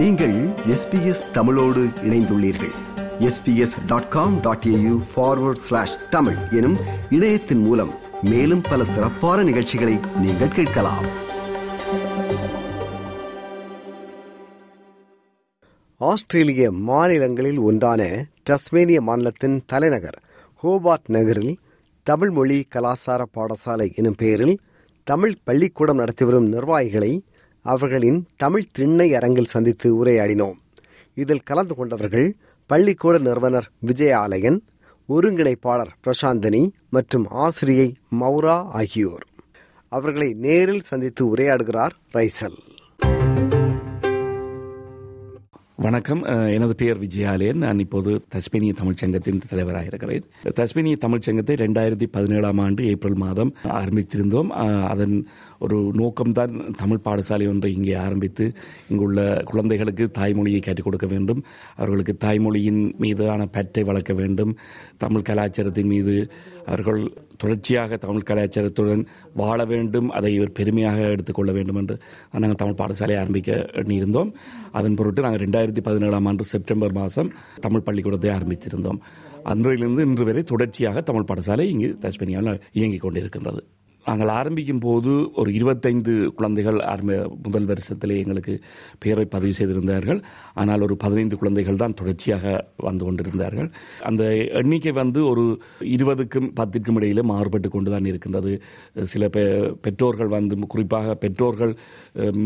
நீங்கள் எஸ்பிஎஸ் தமிழோடு இணைந்துள்ளீர்கள். SBS dot com dot AU forward slash Tamil எனும் இணையத்தின் மூலம் மேலும் பல சிறப்பான நிகழ்ச்சிகளை நீங்கள் கேட்கலாம். ஆஸ்திரேலிய மாநிலங்களில் ஒன்றான டஸ்மேனிய மாநிலத்தின் தலைநகர் ஹோபார்ட் நகரில் தமிழ் மொழி கலாசார பாடசாலை எனும் பெயரில் தமிழ் பள்ளிக்கூடம் நடத்தி வரும் நிர்வாகிகளை அவர்களின் தமிழ் திண்ணை அரங்கில் சந்தித்து உரையாடினோம். இதில் கலந்து கொண்டவர்கள் பள்ளிக்கூட நிறுவனர் விஜயாலயன் ஒருங்கிணைப்பாளர் பிரசாந்தினி மற்றும் ஆசிரியை மௌரா ஆகியோர். அவர்களை நேரில் சந்தித்து உரையாடுகிறார் ரைசல். வணக்கம். எனது பெயர் விஜயாலயன் நான் இப்போது தஸ்மேனிய தமிழ்ச்சங்கத்தின் தலைவராக இருக்கிறேன் தஸ்மேனிய தமிழ்ச்சங்கத்தை ரெண்டாயிரத்தி பதினேழாம் ஆண்டு ஏப்ரல் மாதம் ஆரம்பித்திருந்தோம். அதன் ஒரு நோக்கம்தான் தமிழ் பாடசாலை ஒன்றை இங்கே ஆரம்பித்து இங்குள்ள குழந்தைகளுக்கு தாய்மொழியை கற்றுக் கொடுக்க வேண்டும் அவர்களுக்கு தாய்மொழியின் மீதான பற்றை வளர்க்க வேண்டும் தமிழ் கலாச்சாரத்தின் மீது அவர்கள் தொடர்ச்சியாக தமிழ் கலாச்சாரத்துடன் வாழ வேண்டும் அதை ஒரு பெருமையாக எடுத்துக்கொள்ள வேண்டும் என்று நாங்கள் தமிழ் பாடசாலை ஆரம்பிக்க எண்ணியிருந்தோம். அதன் பொருட்டு நாங்கள் ரெண்டாயிரத்தி பதினேழாம் ஆண்டு செப்டம்பர் மாதம் தமிழ் பள்ளிக்கூடத்தை ஆரம்பித்திருந்தோம். அன்றையிலிருந்து இன்று வரை தொடர்ச்சியாக தமிழ் பாடசாலை இங்கு தஸ்மேனியாவில் இயங்கிக் கொண்டிருக்கின்றது. நாங்கள் ஆரம்பிக்கும் போது ஒரு இருபத்தைந்து குழந்தைகள் ஆரம்ப முதல் வருஷத்திலே எங்களுக்கு பெயரை பதிவு செய்திருந்தார்கள். ஆனால் ஒரு பதினைந்து குழந்தைகள் தான் தொடர்ச்சியாக வந்து கொண்டிருந்தார்கள். அந்த எண்ணிக்கை வந்து ஒரு இருபதுக்கும் பத்திற்கும் இடையிலே மாறுபட்டு கொண்டு தான் இருக்கின்றது. சில பெ பெற்றோர்கள் வந்து குறிப்பாக பெற்றோர்கள்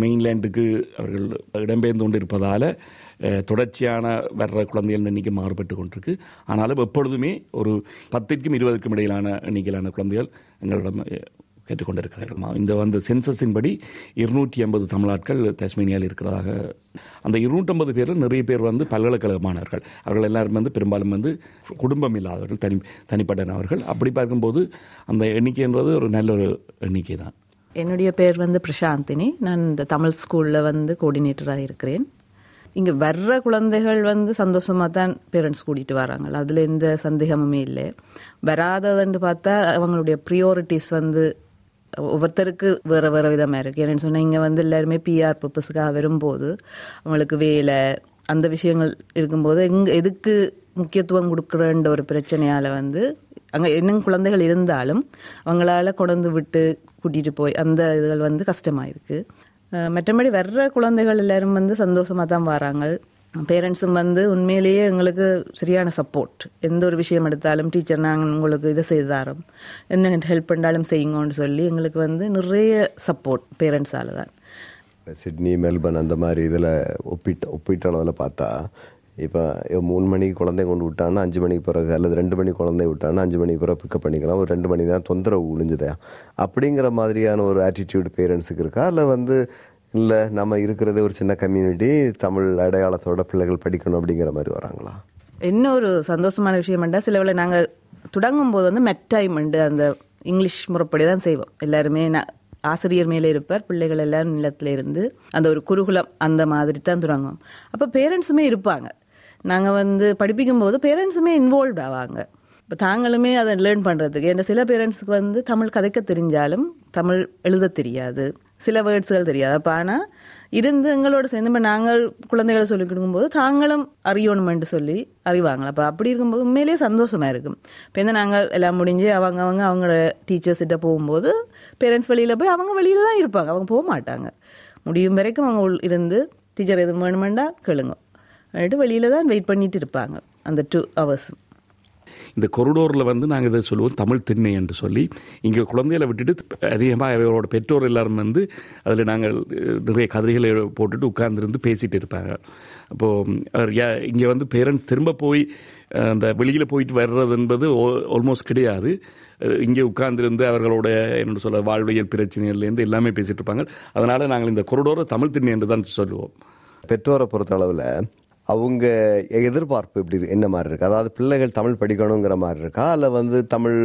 மெயின்லேண்டுக்கு அவர்கள் இடம்பெயர்ந்து கொண்டிருப்பதால் இருப்பதால் தொடர்ச்சியான வர்ற குழந்தைகள் எண்ணிக்கை மாறுபட்டு கொண்டிருக்கு. ஆனாலும் எப்பொழுதுமே ஒரு பத்திற்கும் இருபதுக்கும் இடையிலான எண்ணிக்கையிலான குழந்தைகள் எங்களிடம் கேட்டுக்கொண்டிருக்கிறார்கள். இந்த வந்து சென்சஸின் படி இருநூற்றி ஐம்பது தமிழாட்கள் தஸ்மேனியாவில் இருக்கிறதாக அந்த இருநூற்றம்பது பேரில் நிறைய பேர் வந்து பல்கலைக்கழக மாணவர்கள் அவர்கள் எல்லாரும் வந்து பெரும்பாலும் வந்து குடும்பம் இல்லாதவர்கள் தனி தனிப்பட்ட அவர்கள் அப்படி பார்க்கும்போது அந்த எண்ணிக்கைன்றது ஒரு நல்ல ஒரு எண்ணிக்கை தான். என்னுடைய பேர் வந்து பிரசாந்தினி. நான் இந்த தமிழ் ஸ்கூலில் வந்து கோஆர்டினேட்டராக இருக்கிறேன். இங்கே வர்ற குழந்தைகள் வந்து சந்தோஷமாக தான் பேரண்ட்ஸ் கூட்டிகிட்டு வராங்க. அதில் எந்த சந்தேகமுமே இல்லை. வராததுன்னு பார்த்தா அவங்களுடைய ப்ரியோரிட்டிஸ் வந்து ஒவ்வொருத்தருக்கு வேறு வேறு விதமாக இருக்குது என்னென்னு சொன்னால் இங்கே வந்து எல்லாருமே பிஆர் பர்பஸுக்காக வரும்போது அவங்களுக்கு வேலை அந்த விஷயங்கள் இருக்கும்போது எங்கே எதுக்கு முக்கியத்துவம் கொடுக்குறன்ற ஒரு பிரச்சனையால் வந்து அங்கே இன்னும் குழந்தைகள் இருந்தாலும் அவங்களால கொண்டு விட்டு கூட்டிகிட்டு போய் அந்த இதுகள் வந்து கஷ்டமாக இருக்குது மற்றபடி வர்ற குழந்தைகள் எல்லாரும் வந்து சந்தோஷமாக தான் வராங்க. பேரண்ட்ஸும் வந்து உண்மையிலேயே எங்களுக்கு சரியான சப்போர்ட் எந்த ஒரு விஷயம் எடுத்தாலும் டீச்சர் நாங்கள் உங்களுக்கு இதை செய்து தரோம் என்ன ஹெல்ப் பண்ணாலும் செய்யுங்கன்னு சொல்லி எங்களுக்கு வந்து நிறைய சப்போர்ட் பேரண்ட்ஸால் தான். சிட்னி மெல்பர்ன் அந்த மாதிரி இதில் ஒப்பிட்ட ஒப்பீட்டு அளவில் பார்த்தா இப்போ மூணு மணிக்கு குழந்தைய கொண்டு விட்டான்னா அஞ்சு மணிக்கு பிறகு அல்லது ரெண்டு மணிக்கு குழந்தைய விட்டான்னா அஞ்சு மணிக்கு பிறகு பிக்கப் பண்ணிக்கலாம். ஒரு ரெண்டு மணி தான் தொந்தரவு உழிஞ்சுதா. அப்படிங்கிற மாதிரியான ஒரு ஆட்டிடியூட் பேரண்ட்ஸுக்கு இருக்கா? இல்லை வந்து இல்லை நம்ம இருக்கிறது ஒரு சின்ன கம்யூனிட்டி தமிழ் அடையாளத்தோட பிள்ளைகள் படிக்கணும் அப்படிங்கிற மாதிரி வராங்களா? என்ன ஒரு சந்தோஷமான விஷயம் என்றால் சில வேளை நாங்கள் தொடங்கும் போது வந்து மெட்டைம் உண்டு. அந்த இங்கிலீஷ் முறைப்படி தான் செய்வோம். எல்லாருமே நான் ஆசிரியர் மேலே இருப்பார் பிள்ளைகள் எல்லாம் நிலத்தில் இருந்து அந்த ஒரு குருகுலம் அந்த மாதிரி தான் தொடங்குவோம். அப்போ பேரண்ட்ஸுமே இருப்பாங்க. நாங்கள் வந்து படிப்பிக்கும் போது பேரண்ட்ஸுமே இன்வால்வ் ஆவாங்க. இப்போ தாங்களுமே அதை லேர்ன் பண்ணுறதுக்கு என்ற சில பேரண்ட்ஸுக்கு வந்து தமிழ் கதைக்க தெரிஞ்சாலும் தமிழ் எழுத தெரியாது. சில வேர்ட்ஸ்கள் தெரியாது. அப்போ ஆனால் இருந்து எங்களோட சேர்ந்து இப்போ நாங்கள் குழந்தைகளை சொல்லிக் கொடுக்கும்போது தாங்களும் அறியணுமென்று சொல்லி அறிவாங்க. அப்போ அப்படி இருக்கும்போது உண்மையிலேயே சந்தோஷமாக இருக்கும். இப்போ இந்த நாங்கள் எல்லாம் முடிஞ்சு அவங்க அவங்க அவங்களோட டீச்சர்ஸ்கிட்ட போகும்போது பேரண்ட்ஸ் வெளியில் போய் அவங்க வெளியில் தான் இருப்பாங்க. அவங்க போக மாட்டாங்க. முடியும் வரைக்கும் அவங்க உள் இருந்து டீச்சர் எதுவும் வேணுமெண்டா கேளுங்க. அப்படின்ட்டு வெளியில் தான் வெயிட் பண்ணிட்டு இருப்பாங்க. அந்த டூ ஹவர்ஸும் இந்த கொரிடோரில் வந்து நாங்கள் இதை சொல்லுவோம் தமிழ் திண்ணை என்று சொல்லி. இங்கே குழந்தைகளை விட்டுட்டு அதிகமாக அவரோட பெற்றோர் எல்லாரும் வந்து அதில் நாங்கள் நிறைய கதிரைகளை போட்டுட்டு உட்கார்ந்துருந்து பேசிகிட்டு இருப்பாங்க அப்போது இங்கே வந்து பேரண்ட்ஸ் திரும்ப போய் அந்த வெளியில் போயிட்டு வர்றது என்பது ஆல்மோஸ்ட் கிடையாது. இங்கே உட்கார்ந்துருந்து அவர்களோட என்ன சொல்ல வாழ்வியல் பிரச்சனைகள்லேருந்து எல்லாமே பேசிகிட்டு இருப்பாங்க. அதனால் நாங்கள் இந்த கொரிடோரை தமிழ் திண்ணை என்று தான் சொல்லுவோம். பெற்றோரை பொறுத்த அளவில் அவங்க எதிர்பார்ப்பு இப்படி என்ன மாதிரி இருக்கு? அதாவது பிள்ளைகள் தமிழ் படிக்கணுங்கிற மாதிரி இருக்கா? அல்ல வந்து தமிழ்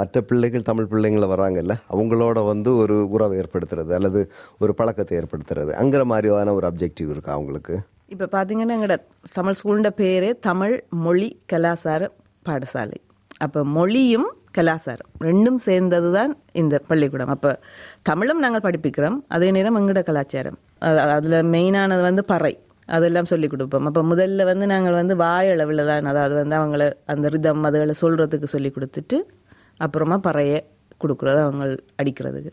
மற்ற பிள்ளைகள் தமிழ் பிள்ளைங்கள வராங்கல்ல? அவங்களோட வந்து ஒரு உறவை ஏற்படுத்துறது அல்லது ஒரு பழக்கத்தை ஏற்படுத்துறது அங்கிற மாதிரியான ஒரு அப்ஜெக்டிவ் இருக்கா அவங்களுக்கு? இப்போ பார்த்தீங்கன்னா எங்களோட தமிழ் ஸ்கூலோட பேரே தமிழ் மொழி கலாசார பாடசாலை. அப்போ மொழியும் கலாசாரம் ரெண்டும் சேர்ந்தது தான் இந்த பள்ளிக்கூடம். அப்போ தமிழும் நாங்கள் படிப்பிக்கிறோம் அதே நேரம் எங்களோட கலாச்சாரம். அதில் மெயினானது வந்து பறை. அதெல்லாம் சொல்லி கொடுப்போம். அப்போ முதல்ல வந்து நாங்கள் வந்து வாயளவில் தான் அதாவது வந்து அவங்கள அந்த ரிதம் அதுகளை சொல்கிறதுக்கு சொல்லி கொடுத்துட்டு அப்புறமா பறைய கொடுக்குறது அவங்க அடிக்கிறதுக்கு.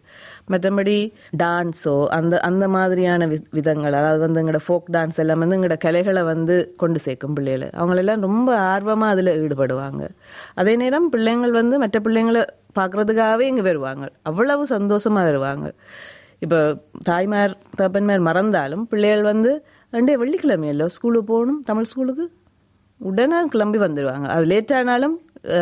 மற்றபடி டான்ஸோ அந்த அந்த மாதிரியான வி விதங்கள் அதாவது வந்து எங்களோட ஃபோக் டான்ஸ் எல்லாம் வந்து எங்களோட கலைகளை வந்து கொண்டு சேர்க்கும் பிள்ளைகளை. அவங்களெல்லாம் ரொம்ப ஆர்வமாக அதில் ஈடுபடுவாங்க. அதே நேரம் பிள்ளைங்கள் வந்து மற்ற பிள்ளைங்களை பார்க்குறதுக்காகவே இங்கே வருவாங்க. அவ்வளவு சந்தோஷமாக வருவாங்க. இப்போ தாய்மார் தப்பன்மார் மறந்தாலும் பிள்ளைகள் வந்து ரெண்டே வெள்ளிக்கிழமையല്ലോ ஸ்கூலுக்கு போகணும் தமிழ் ஸ்கூலுக்கு உடனே கிளம்பி வந்துடுவாங்க அது லேட் ஆனாலும்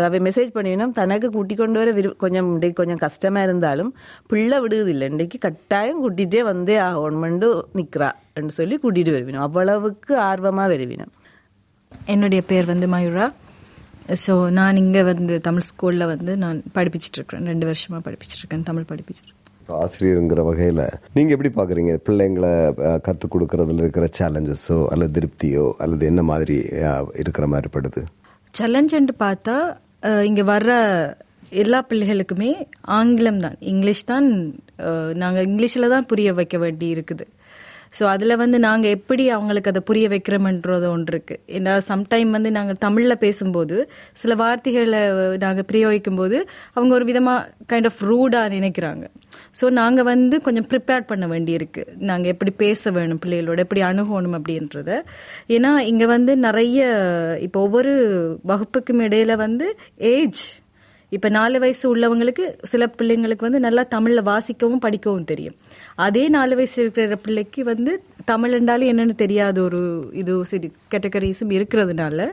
அவை மெசேஜ் பண்ணினோம் தனக்கு கூட்டி கொண்டு வர விரு கொஞ்சம் இன்றைக்கு கொஞ்சம் கஷ்டமாக இருந்தாலும் பிள்ளை விடுவதில்லை. இன்றைக்கு கட்டாயம் கூட்டிகிட்டே வந்தே ஆகணுமெண்டு நிற்கிறா என்று சொல்லி கூட்டிகிட்டு வருவினோம். அவ்வளவுக்கு ஆர்வமாக வருவினோம். என்னுடைய பேர் வந்து மயூரா. ஸோ நான் இங்கே வந்து தமிழ் ஸ்கூலில் வந்து நான் படிப்பிச்சிட்ருக்கிறேன் ரெண்டு வருஷமாக படிப்பிச்சிட்ருக்கேன் தமிழ் படிப்பிச்சிருக்கேன் ஆசிரியருங்கிற வகையில் நீங்கள் எப்படி பார்க்குறீங்க பிள்ளைங்களை கற்றுக் கொடுக்குறதுல இருக்கிற சேலஞ்சஸோ அல்லது திருப்தியோ அல்லது என்ன மாதிரி இருக்கிற மாதிரி படுது? சேலஞ்சுன்ட்டு பார்த்தா இங்கே வர்ற எல்லா பிள்ளைகளுக்குமே ஆங்கிலம் தான். இங்கிலீஷ் தான் நாங்கள் இங்கிலீஷில் தான் புரிய வைக்க வேண்டி இருக்குது. ஸோ அதில் வந்து நாங்கள் எப்படி அவங்களுக்கு அதை புரிய வைக்கிறோம்ன்றது ஒன்று இருக்குது ஏன்னா சம்டைம் வந்து நாங்கள் தமிழில் பேசும்போது சில வார்த்தைகளை நாங்கள் பிரயோகிக்கும் போது அவங்க ஒரு விதமாக கைண்ட் ஆஃப் ரூடாக நினைக்கிறாங்க. ஸோ நாங்கள் வந்து கொஞ்சம் ப்ரிப்பேர் பண்ண வேண்டியிருக்கு. நாங்கள் எப்படி பேச வேணும் பிள்ளைகளோட எப்படி அணுகணும் அப்படின்றத. ஏன்னா இங்கே வந்து நிறைய இப்போ ஒவ்வொரு வகுப்புக்கும் இடையில வந்து ஏஜ் இப்போ நாலு வயசு உள்ளவங்களுக்கு சில பிள்ளைங்களுக்கு வந்து நல்லா தமிழில் வாசிக்கவும் படிக்கவும் தெரியும். அதே நாலு வயசு இருக்கிற பிள்ளைக்கு வந்து தமிழ் என்றாலும் என்னென்னு தெரியாத ஒரு இது சரி கேட்டகரிஸும் இருக்கிறதுனால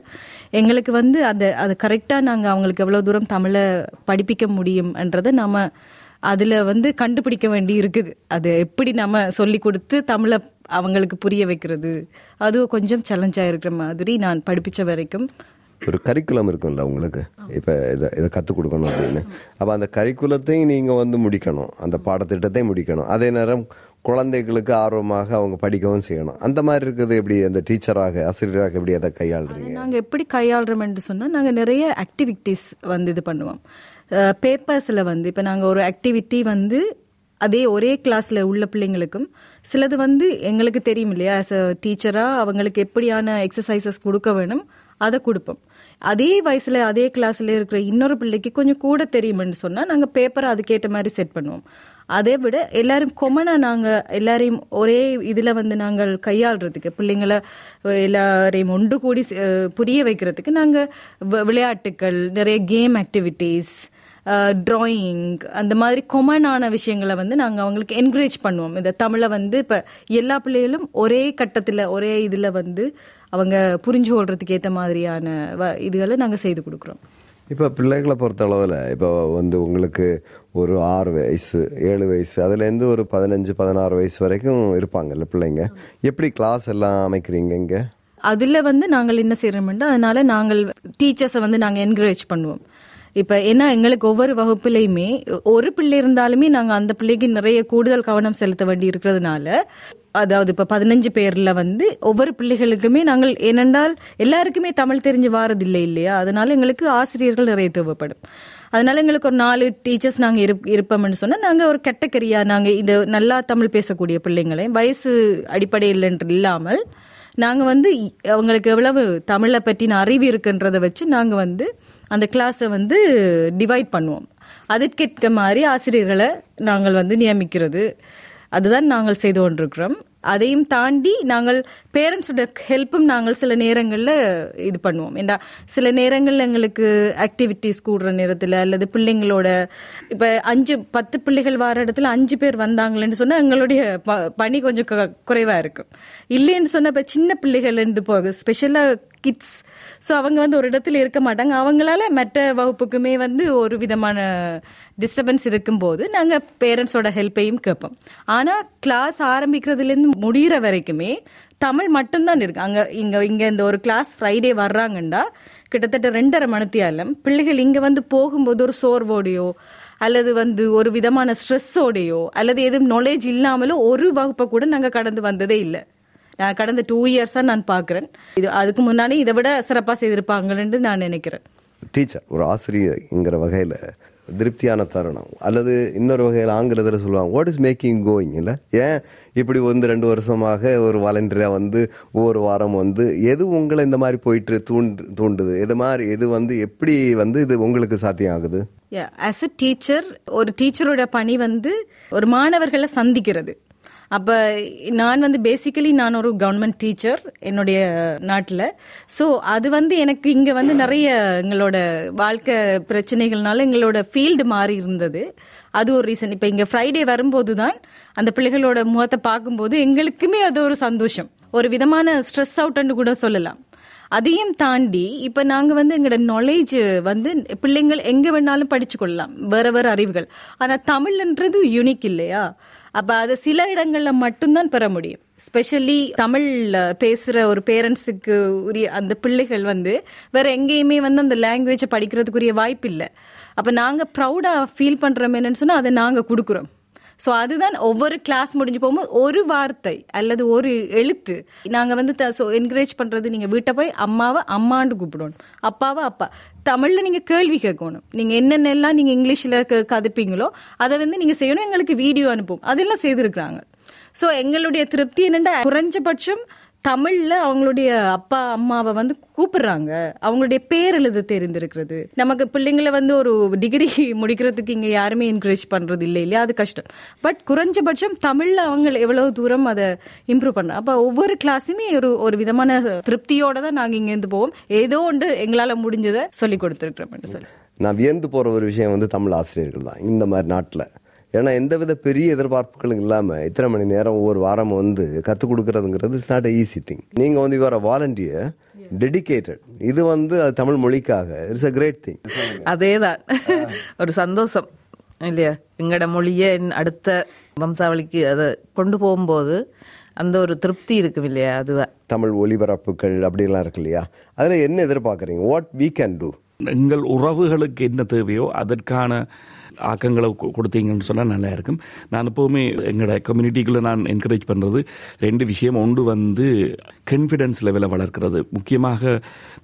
எங்களுக்கு வந்து அதை அதை கரெக்டாக நாங்கள் அவங்களுக்கு எவ்வளோ தூரம் தமிழை படிப்பிக்க முடியும்ன்றதை நம்ம அதில் வந்து கண்டுபிடிக்க வேண்டி இருக்குது. அது எப்படி நம்ம சொல்லி கொடுத்து தமிழை அவங்களுக்கு புரிய வைக்கிறது? அது கொஞ்சம் சேலஞ்சாக இருக்கிற மாதிரி நான் படிப்பிச்ச வரைக்கும். ஒரு கரிக்குலம் இருக்கும்ல உங்களுக்கு? இப்போ இதை இதை கற்றுக் கொடுக்கணும் அப்படின்னு. அப்போ அந்த கரிக்குலத்தையும் நீங்கள் வந்து முடிக்கணும். அந்த பாடத்திட்டத்தையும் முடிக்கணும். அதே நேரம் குழந்தைகளுக்கு ஆர்வமாக அவங்க படிக்கவும் செய்யணும். அந்த மாதிரி இருக்குது எப்படி? அந்த டீச்சராக ஆசிரியராக எப்படி அதை கையாளுறீங்க? நாங்கள் எப்படி கையாளுறோம்னு சொன்னால் நாங்கள் நிறைய ஆக்டிவிட்டீஸ் வந்து இது பண்ணுவோம். பேப்பர்ஸில் வந்து இப்போ நாங்கள் ஒரு ஆக்டிவிட்டி வந்து அதே ஒரே கிளாஸில் உள்ள பிள்ளைங்களுக்கும் சிலது வந்து எங்களுக்கு தெரியும் இல்லையா? ஆஸ் அ டீச்சராக அவங்களுக்கு எப்படியான எக்ஸசைசஸ் கொடுக்க வேணும் அதை கொடுப்போம். அதே வயசில் அதே கிளாஸில் இருக்கிற இன்னொரு பிள்ளைக்கு கொஞ்சம் கூட தெரியுமென்னு சொன்னால் நாங்கள் பேப்பரை அதுக்கேற்ற மாதிரி செட் பண்ணுவோம். அதை விட எல்லாரும் கொமனாக நாங்கள் எல்லாரையும் ஒரே இதில் வந்து நாங்கள் கையாளுறதுக்கு பிள்ளைங்களை எல்லாரையும் ஒன்று கூடி புரிய வைக்கிறதுக்கு நாங்கள் வ- விளையாட்டுக்கள் நிறைய கேம் ஆக்டிவிட்டீஸ் டிராயிங் அந்த மாதிரி கொமனான விஷயங்களை வந்து நாங்கள் அவங்களுக்கு என்கரேஜ் பண்ணுவோம். இந்த தமிழை வந்து இப்போ எல்லா பிள்ளைகளும் ஒரே கட்டத்தில் ஒரே இதில் வந்து அவங்க புரிஞ்சு கொள்றதுக்கு ஏற்ற மாதிரியான வ- இதுகளை நாங்கள் செய்து கொடுக்குறோம். இப்போ பிள்ளைகளை பொறுத்த அளவில் இப்போ வந்து உங்களுக்கு ஒரு ஆறு வயசு ஏழு வயசு அதுலேருந்து ஒரு பதினஞ்சு பதினாறு வயசு வரைக்கும் இருப்பாங்கல்ல பிள்ளைங்க. எப்படி கிளாஸ் எல்லாம் அமைக்கிறீங்க இங்கே? அதுல வந்து நாங்கள் என்ன செய்யறோம்னா அதனால நாங்கள் டீச்சர்ஸை வந்து நாங்கள் என்கரேஜ் பண்ணுவோம். இப்ப ஏன்னா எங்களுக்கு ஒவ்வொரு வகுப்புலையுமே ஒரு பிள்ளை இருந்தாலுமே நாங்க அந்த பிள்ளைக்கு நிறைய கூடுதல் கவனம் செலுத்த வேண்டி இருக்கிறதுனால அதாவது இப்ப பதினஞ்சு பேர்ல வந்து ஒவ்வொரு பிள்ளைகளுக்குமே நாங்கள் ஏனென்றால் எல்லாருக்குமே தமிழ் தெரிஞ்சு வாரதில்லை இல்லையா? அதனால எங்களுக்கு ஆசிரியர்கள் நிறைய தேவைப்படும். அதனால எங்களுக்கு ஒரு நாலு டீச்சர்ஸ் நாங்க இருப் இருப்போம்னு சொன்னா நாங்க ஒரு கேட்டகரியா நாங்க இந்த நல்லா தமிழ் பேசக்கூடிய பிள்ளைங்களை வயசு அடிப்படையில் என்று இல்லாமல் நாங்கள் வந்து இ- அவங்களுக்கு எவ்வளவு தமிழை பற்றின அறிவு இருக்குன்றதை வச்சு நாங்கள் வந்து அந்த கிளாஸை வந்து டிவைட் பண்ணுவோம். அதற்கேற்ற மாதிரி ஆசிரியர்களை நாங்கள் வந்து நியமிக்கிறது. அதுதான் நாங்கள் செய்து கொண்டிருக்கிறோம். அதையும் தாண்டி நாங்கள் பேரண்ட்ஸோட ஹெல்ப்பும் நாங்கள் சில நேரங்களில் இது பண்ணுவோம். ஏன்னா சில நேரங்களில் எங்களுக்கு ஆக்டிவிட்டிஸ் கூடுற நேரத்தில் அல்லது பிள்ளைங்களோட இப்போ அஞ்சு பத்து பிள்ளைகள் வர இடத்துல அஞ்சு பேர் வந்தாங்களேன்னு சொன்னால் எங்களுடைய ப- பணி கொஞ்சம் க- இருக்கும். இல்லைன்னு சொன்னால் இப்போ சின்ன பிள்ளைகள் போக ஸ்பெஷலாக கிட்ஸ் ஸோ அவங்க வந்து ஒரு இடத்துல இருக்க மாட்டாங்க. அவங்களால மற்ற வகுப்புக்குமே வந்து ஒரு விதமான டிஸ்டர்பன்ஸ் இருக்கும்போது நாங்கள் பேரண்ட்ஸோட ஹெல்ப்பையும் கேட்போம். ஆனால் கிளாஸ் ஆரம்பிக்கிறதுலேருந்து முடிகிற வரைக்குமே தமிழ் மட்டும்தான் இருக்கு. அங்கே இங்கே இங்கே இந்த ஒரு கிளாஸ் ஃப்ரைடே வர்றாங்கண்டா கிட்டத்தட்ட ரெண்டரை மணித்தியாலம் பிள்ளைகள் இங்கே வந்து போகும்போது ஒரு சோர்வோடையோ அல்லது வந்து ஒரு விதமான ஸ்ட்ரெஸ்ஸோடையோ அல்லது எதுவும் நாலேஜ் இல்லாமலோ ஒரு வகுப்பை கூட நாங்கள் கடந்து வந்ததே இல்லை. நான் கடந்த டூ இயர்ஸாக நான் பார்க்குறேன். இது அதுக்கு முன்னாடி இதை விட சிறப்பாக செய்திருப்பாங்கன்னு நான் நினைக்கிறேன். டீச்சர் ஒரு ஆசிரியர்ங்கிற வகையில் திருப்தியான தருணம். அல்லது இன்னொரு வகையில் ஆங்கிலத்தில் சொல்லுவாங்க வாட் இஸ் மேக்கிங் கோயிங் இல்லை ஏன் இப்படி வந்து ரெண்டு வருஷமாக ஒரு வாலண்டியராக வந்து ஒவ்வொரு வாரம் வந்து எது உங்களை இந்த மாதிரி போயிட்டு தூண்டு தூண்டுது? இது மாதிரி இது வந்து எப்படி வந்து இது உங்களுக்கு சாத்தியம் ஆகுது ஆஸ் அ டீச்சர் ஒரு டீச்சரோட பணி வந்து ஒரு மாணவர்களை சந்திக்கிறது. அப்போ நான் வந்து பேசிக்கலி நான் ஒரு கவர்மெண்ட் டீச்சர் என்னுடைய நாட்டில். ஸோ அது வந்து எனக்கு இங்கே வந்து நிறைய எங்களோட வாழ்க்கை பிரச்சனைகள்னால எங்களோட ஃபீல்டு மாறி இருந்தது. அது ஒரு ரீசன் இப்போ இங்கே ஃப்ரைடே வரும்போது தான் அந்த பிள்ளைகளோட முகத்தை பார்க்கும்போது எங்களுக்குமே அது ஒரு சந்தோஷம். ஒரு விதமான ஸ்ட்ரெஸ் அவுட்னு கூட சொல்லலாம். அதையும் தாண்டி இப்போ நாங்கள் வந்து எங்களோட நாலேஜ் வந்து பிள்ளைங்கள் எங்கே வேணாலும் படிச்சு கொள்ளலாம் வேற வேற அறிவுகள். ஆனால் தமிழ்ன்றது யூனிக் இல்லையா? அப்ப அது சில இடங்கள்ல மட்டும்தான் பெற முடியும். ஸ்பெஷலி தமிழ் பேசுற ஒரு பேரண்ட்ஸுக்கு உரிய அந்த பிள்ளைகள் வந்து வேற எங்கேயுமே வந்து அந்த லாங்குவேஜை படிக்கிறதுக்குரிய வாய்ப்பு இல்லை அப்ப நாங்க ப்ரௌடா ஃபீல் பண்றோம் என்னன்னு சொன்னா அதை நாங்க கொடுக்குறோம். ஸோ அதுதான் ஒவ்வொரு கிளாஸ் முடிஞ்சு போகும்போது ஒரு வார்த்தை அல்லது ஒரு எழுத்து நாங்கள் வந்து ஸோ என்கரேஜ் பண்ணுறது நீங்கள் வீட்டை போய் அம்மாவை அம்மாண்டு கூப்பிடணும் அப்பாவை அப்பா. தமிழில் நீங்கள் கேள்வி கேட்கணும். நீங்கள் என்னென்னலாம் நீங்கள் இங்கிலீஷில் கதைப்பீங்களோ அதை வந்து நீங்கள் செய்யணும். எங்களுக்கு வீடியோ அனுப்பும். அதெல்லாம் செய்திருக்கிறாங்க. ஸோ எங்களுடைய திருப்தி என்னென்னா குறைஞ்சபட்சம் தமிழ்ல அவங்களுடைய அப்பா அம்மாவை வந்து கூப்பிடுறாங்க. அவங்களுடைய பேர் எழுத தெரிந்திருக்கிறது. நமக்கு பிள்ளைங்களை வந்து ஒரு டிகிரி முடிக்கிறதுக்கு இங்க யாருமே என்கரேஜ் பண்றது இல்லை இல்லையா? அது கஷ்டம். பட் குறைஞ்சபட்சம் தமிழ்ல அவங்க எவ்வளவு தூரம் அதை இம்ப்ரூவ் பண்ண அப்ப ஒவ்வொரு கிளாஸுமே ஒரு ஒரு விதமான திருப்தியோட தான் நாங்க இங்க இருந்து போவோம். ஏதோ ஒன்று எங்களால முடிஞ்சதை சொல்லி கொடுத்துருக்கிறோம் சொல்லி. நான் வியந்து போற ஒரு விஷயம் வந்து தமிழ் ஆசிரியர்கள் தான். இந்த மாதிரி நாட்டில். ஏன்னா எந்தவித பெரிய எதிர்பார்ப்புகளும் இல்லாம இத்தனை மணி நேரம் ஒவ்வொரு வாரம் வந்து கற்றுக் கொடுக்கறதுங்கிறது இட்ஸ் நாட் ஈஸி திங் நீங்க வந்து இவர வாலண்டியர் டெடிகேட்டட் இது வந்து அது தமிழ் மொழிக்காக. இட்ஸ் அ கிரேட் திங் அதேதான். ஒரு சந்தோஷம் இல்லையா? எங்களோட மொழியை அடுத்த வம்சாவளிக்கு அதை கொண்டு போகும்போது அந்த ஒரு திருப்தி இருக்கும் இல்லையா? அதுதான். தமிழ் ஒலிபரப்புகள் அப்படிலாம் இருக்கு இல்லையா? அதில் என்ன எதிர்பார்க்குறீங்க? வாட் வீ கேன் டூ எங்கள் உறவுகளுக்கு என்ன தேவையோ அதற்கான ஆக்கங்களை கொடுத்தீங்கன்னு சொன்னால் நல்லா இருக்கும். நான் எப்போவுமே எங்களோட கம்யூனிட்டிக்குள்ளே நான் என்கரேஜ் பண்ணுறது ரெண்டு விஷயம். ஒன்று வந்து கன்ஃபிடன்ஸ் லெவலை வளர்க்கிறது. முக்கியமாக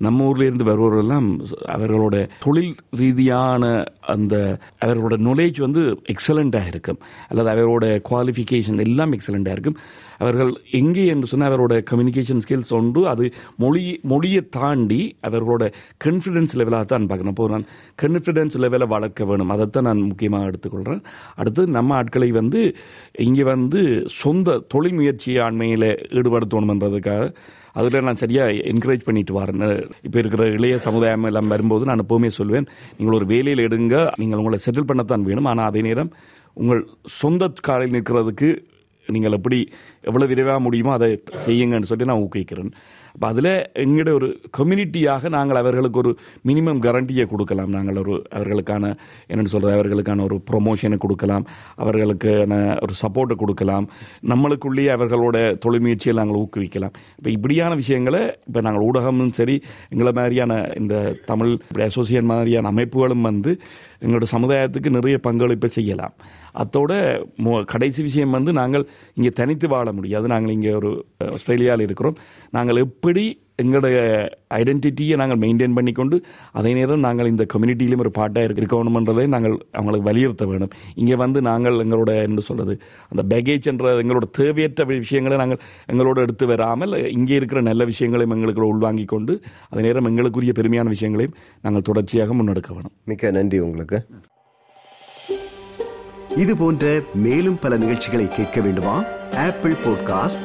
நம்ம ஊர்லேருந்து வருபவரெல்லாம் அவர்களோட தொழில் ரீதியான அந்த அவர்களோட நாலேஜ் வந்து எக்ஸலண்ட்டாக இருக்கும். அல்லது அவரோட குவாலிஃபிகேஷன் எல்லாம் எக்ஸலண்ட்டாக இருக்கும். அவர்கள் எங்கே என்று சொன்னால் அவரோட கம்யூனிகேஷன் ஸ்கில்ஸ் உண்டு. அது மொழி மொழியை தாண்டி அவர்களோட கன்ஃபிடென்ஸ் லெவலாக தான் பார்க்கணும். இப்போ நான் கன்ஃபிடென்ஸ் லெவலை வளர்க்க வேணும். அதைத்தான் நான் முக்கியமாக எடுத்துக்கொள்கிறேன் அடுத்து நம்ம ஆட்களை வந்து இங்கே வந்து சொந்த தொழில் முயற்சி ஆண்மையில் ஈடுபடுத்தணுமன்றதுக்காக அதில் நான் சரியாக என்கரேஜ் பண்ணிட்டு வரேன். இப்போ இருக்கிற இளைய சமுதாயம் எல்லாம் வரும்போது நான் எப்போவுமே சொல்வேன் நீங்கள் ஒரு வேலையில் எடுங்க நீங்கள் உங்களை செட்டில் பண்ணத்தான் வேணும். ஆனால் அதே நேரம் உங்கள் சொந்த காலில் நிற்கிறதுக்கு நீங்கள் எப்படி எவ்வளோ விரைவாக முடியுமோ அதை செய்யுங்கன்னு சொல்லி நான் ஊக்குவிக்கிறேன். அப்போ அதில் எங்களுடைய ஒரு கம்யூனிட்டியாக நாங்கள் அவர்களுக்கு ஒரு மினிமம் கரண்டியை கொடுக்கலாம். நாங்கள் ஒரு அவர்களுக்கான என்னென்னு சொல்கிறது அவர்களுக்கான ஒரு ப்ரொமோஷனை கொடுக்கலாம். அவர்களுக்கான ஒரு சப்போர்ட்டை கொடுக்கலாம். நம்மளுக்குள்ளேயே அவர்களோட தொழில் முயற்சியை நாங்கள் ஊக்குவிக்கலாம். இப்போ இப்படியான விஷயங்களை இப்போ நாங்கள் ஊடகமும் சரி எங்களை மாதிரியான இந்த தமிழ் அசோசியேட் மாதிரியான அமைப்புகளும் வந்து எங்களோட சமுதாயத்துக்கு நிறைய பங்களிப்பை செய்யலாம். அத்தோட மு- கடைசி விஷயம் வந்து நாங்கள் இங்கே தனித்து வாழ முடியாது நாங்கள் இங்கே ஒரு ஆஸ்திரேலியாவில் இருக்கிறோம். நாங்கள் எப்படி எங்களுடைய ஐடென்டிட்டியை நாங்கள் மெயின்டைன் பண்ணிக்கொண்டு அதே நேரம் நாங்கள் இந்த கம்யூனிட்டியிலும் ஒரு பாட்டாக இருக்க இருக்கணுமன்றதை நாங்கள் அவங்களுக்கு வலியுறுத்த வேணும் இங்கே வந்து நாங்கள் எங்களோட என்ன சொல்றது அந்த பேகேஜ் என்ற எங்களோட தேவையற்ற விஷயங்களை நாங்கள் எங்களோட எடுத்து வராமல் இங்கே இருக்கிற நல்ல விஷயங்களையும் எங்களுக்கு உள்வாங்கி கொண்டு அதே நேரம் எங்களுக்குரிய பெருமையான விஷயங்களையும் நாங்கள் தொடர்ச்சியாக முன்னெடுக்க வேணும் மிக்க நன்றி உங்களுக்கு. இது போன்ற மேலும் பல நிகழ்ச்சிகளை கேட்க வேண்டுமா? Apple podcast